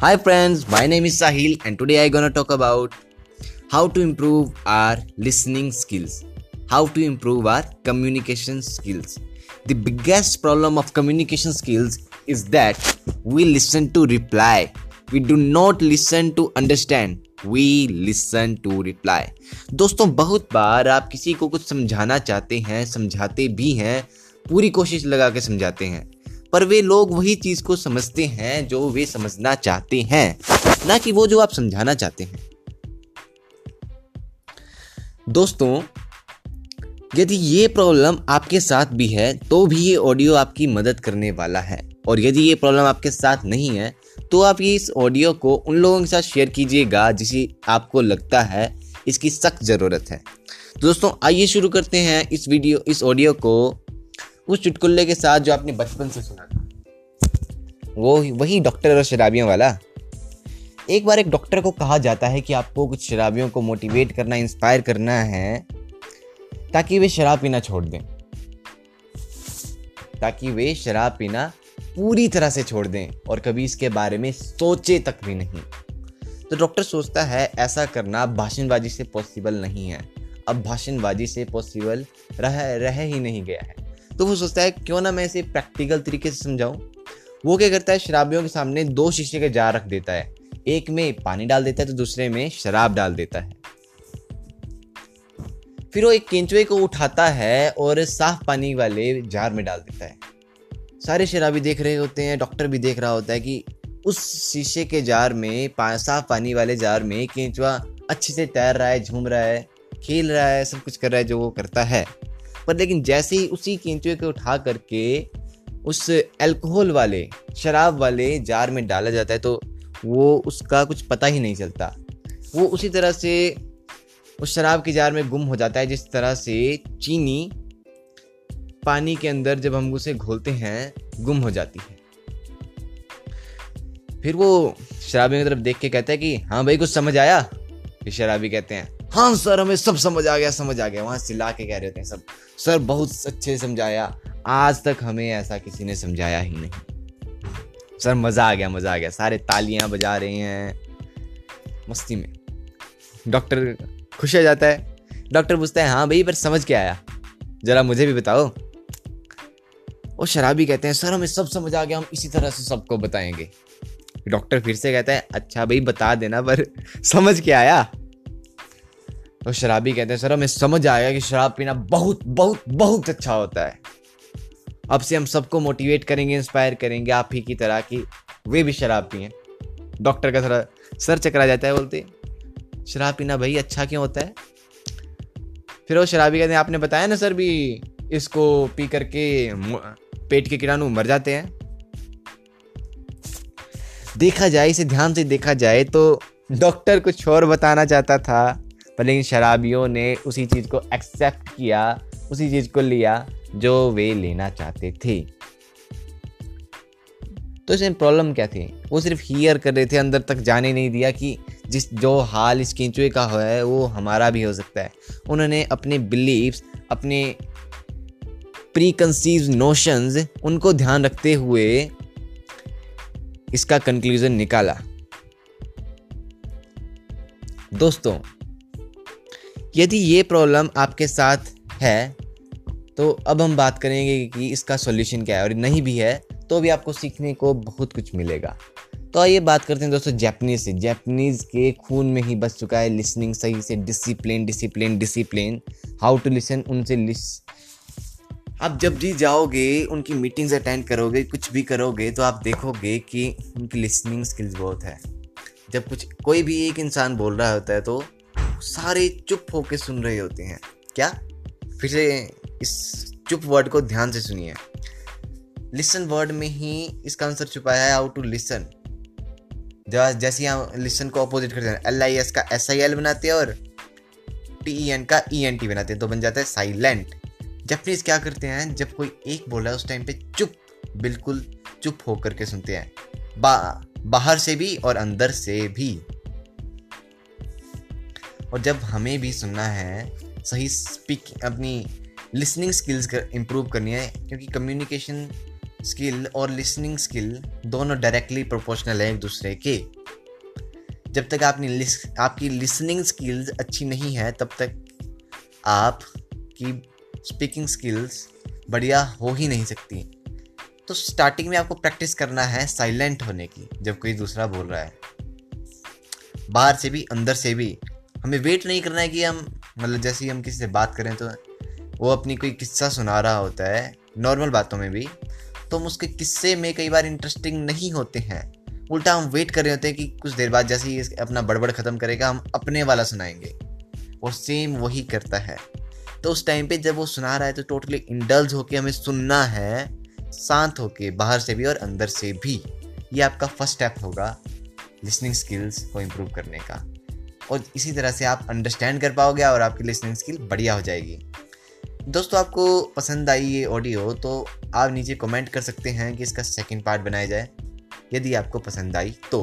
Hi friends, my name is Sahil and today I'm gonna talk about how to improve our listening skills, how to improve our communication skills. The biggest problem of communication skills is that we listen to reply. We do not listen to understand. We listen to reply. दोस्तों बहुत बार आप किसी को कुछ समझाना चाहते हैं समझाते भी हैं पूरी कोशिश लगा के समझाते हैं पर वे लोग वही चीज़ को समझते हैं जो वे समझना चाहते हैं, ना कि वो जो आप समझाना चाहते हैं। दोस्तों, यदि ये प्रॉब्लम आपके साथ भी है तो भी ये ऑडियो आपकी मदद करने वाला है। और यदि ये प्रॉब्लम आपके साथ नहीं है तो आप ये इस ऑडियो को उन लोगों के साथ शेयर कीजिएगा जिसे आपको लगता है इसकी सख्त ज़रूरत है। दोस्तों, आइए शुरू करते हैं इस वीडियो, इस ऑडियो को। उस चुटकुल्ले के साथ जो आपने बचपन से सुना था। वो वही डॉक्टर और शराबियों वाला। एक बार एक डॉक्टर को कहा जाता है कि आपको कुछ शराबियों को मोटिवेट करना इंस्पायर करना है, ताकि वे शराब पीना छोड़ दें। ताकि वे शराब पीना पूरी तरह से छोड़ दें और कभी इसके बारे में सोचे तक भी नहीं। तो डॉक्टर सोचता है, ऐसा करना भाषणबाजी से पॉसिबल नहीं है। अब भाषणबाजी से पॉसिबल रह रह ही नहीं गया है। तो वो सोचता है क्यों ना मैं इसे प्रैक्टिकल तरीके से समझाऊं? वो क्या करता है शराबियों के सामने दो शीशे के जार रख देता है। एक में पानी डाल देता है तो दूसरे में शराब डाल देता है। फिर वो एक केंचुए को उठाता है और साफ़ पानी वाले जार में डाल देता है। सारे शराबी देख रहे होते हैं डॉक्टर भी देख रहा होता है कि उस शीशे के जार में पा, साफ़ पानी वाले जार में केंचुआ अच्छे से तैर रहा है झूम रहा है खेल रहा है सब कुछ कर रहा है जो वो करता है। पर लेकिन जैसे ही उसी केंचुए को उठा करके उस अल्कोहल वाले, शराब वाले जार में डाला जाता है तो वो उसका कुछ पता ही नहीं चलता। वो उसी तरह से उस शराब के जार में गुम हो जाता है, जिस तरह से चीनी पानी के अंदर जब हम उसे घोलते हैं, गुम हो जाती है। फिर वो शराबी की तरफ़ देख के कहता है कि हाँ भाई, कुछ समझ आया? फिर शराबी कहते हैं हाँ सर, हमें सब समझ आ गया, समझ आ गया, वहाँ चिल्ला के कह रहे होते हैं सब। सर बहुत अच्छे समझाया। आज तक हमें ऐसा किसी ने समझाया ही नहीं। सर, मज़ा आ गया, मज़ा आ गया। सारे तालियाँ बजा रहे हैं। मस्ती में। डॉक्टर खुश हो जाता है। डॉक्टर पूछता है हाँ भाई, पर समझ के आया? ज़रा मुझे भी बताओ। और शराबी कहते हैं, सर, हमें सब समझ आ गया, हम इसी तरह से सबको बताएँगे। डॉक्टर फिर से कहता है अच्छा भाई, बता देना, पर समझ के आया? तो शराबी कहते हैं, सर, हमें समझ आया कि शराब पीना बहुत बहुत बहुत अच्छा होता है। अब से हम सबको मोटिवेट करेंगे इंस्पायर करेंगे आप ही की तरह कि वे भी शराब पिए। डॉक्टर का थोड़ा सर चकरा जाता है, बोलते, शराब पीना भाई अच्छा क्यों होता है? फिर वो शराबी कहते हैं, आपने बताया ना सर भी इसको पी करके पेट के कीड़ाणु मर जाते हैं? देखा जाए, इसे ध्यान से देखा जाए तो डॉक्टर कुछ और बताना चाहता था। पर लेकिन शराबियों ने उसी चीज़ को एक्सेप्ट किया, उसी चीज़ को लिया जो वे लेना चाहते थे। तो इसमें प्रॉब्लम क्या थी? वो सिर्फ़ हियर कर रहे थे, अंदर तक जाने नहीं दिया कि जिस जो हाल इस केंचुए का है, वो हमारा भी हो सकता है। उन्होंने अपने बिलीव्स अपने प्री कंसीव नोशंस उनको ध्यान रखते हुए इसका कंक्लूजन निकाला। दोस्तों यदि ये प्रॉब्लम आपके साथ है तो अब हम बात करेंगे कि इसका सॉल्यूशन क्या है और नहीं भी है तो भी आपको सीखने को बहुत कुछ मिलेगा। तो आइए बात करते हैं दोस्तों जैपनीज से। जैपनीज के खून में ही बस चुका है लिसनिंग सही से discipline discipline discipline how to listen उनसे लिस आप जब भी जाओगे, उनकी मीटिंग्स अटेंड करोगे, कुछ भी करोगे तो आप देखोगे कि उनकी लिसनिंग स्किल्स बहुत है। जब कुछ, कोई भी एक इंसान बोल रहा होता है तो सारे चुप होके सुन रहे होते हैं। क्या? फिर से इस चुप वर्ड को ध्यान से सुनिए। लिसन वर्ड में ही इसका आंसर छुपाया है हाउ टू लिसन जैसे यहाँ लिसन को अपोजिट करते हैं एल आई एस का एस आई एल बनाते हैं और टी ई एन का ई एन टी बनाते हैं तो बन जाता है साइलेंट जपनीज क्या करते हैं, जब कोई एक बोला उस टाइम पे चुप, बिल्कुल चुप होकर के सुनते हैं। बा, बाहर से भी और अंदर से भी। और जब हमें भी सुनना है सही स्पीक अपनी लिसनिंग स्किल्स कर इम्प्रूव करनी है क्योंकि कम्युनिकेशन स्किल और लिसनिंग स्किल दोनों डायरेक्टली प्रोपोर्शनल है एक दूसरे के। जब तक आपने लिस, आपकी लिसनिंग स्किल्स अच्छी नहीं है तब तक आपकी स्पीकिंग स्किल्स बढ़िया हो ही नहीं सकती। तो स्टार्टिंग में आपको प्रैक्टिस करना है साइलेंट होने की जब कोई दूसरा बोल रहा है। बाहर से भी अंदर से भी हमें वेट नहीं करना है कि हम मतलब जैसे ही हम किसी से बात करें तो वो अपनी कोई किस्सा सुना रहा होता है नॉर्मल बातों में भी तो हम उसके किस्से में कई बार इंटरेस्टिंग नहीं होते हैं। उल्टा हम वेट कर रहे होते हैं कि कुछ देर बाद जैसे ही अपना बड़बड़ ख़त्म करेगा, हम अपने वाला सुनाएँगे। और सेम वही करता है। तो उस टाइम पे जब वो सुना रहा है तो टोटली इंडल्ज होके हमें सुनना है, शांत होके बाहर से भी और अंदर से भी। ये आपका फ़र्स्ट स्टेप होगा लिसनिंग स्किल्स को इम्प्रूव करने का। और इसी तरह से आप अंडरस्टैंड कर पाओगे और आपकी लिसनिंग स्किल बढ़िया हो जाएगी। दोस्तों, आपको पसंद आई ये ऑडियो तो आप नीचे कमेंट कर सकते हैं कि इसका सेकंड पार्ट बनाया जाए, यदि आपको पसंद आई तो।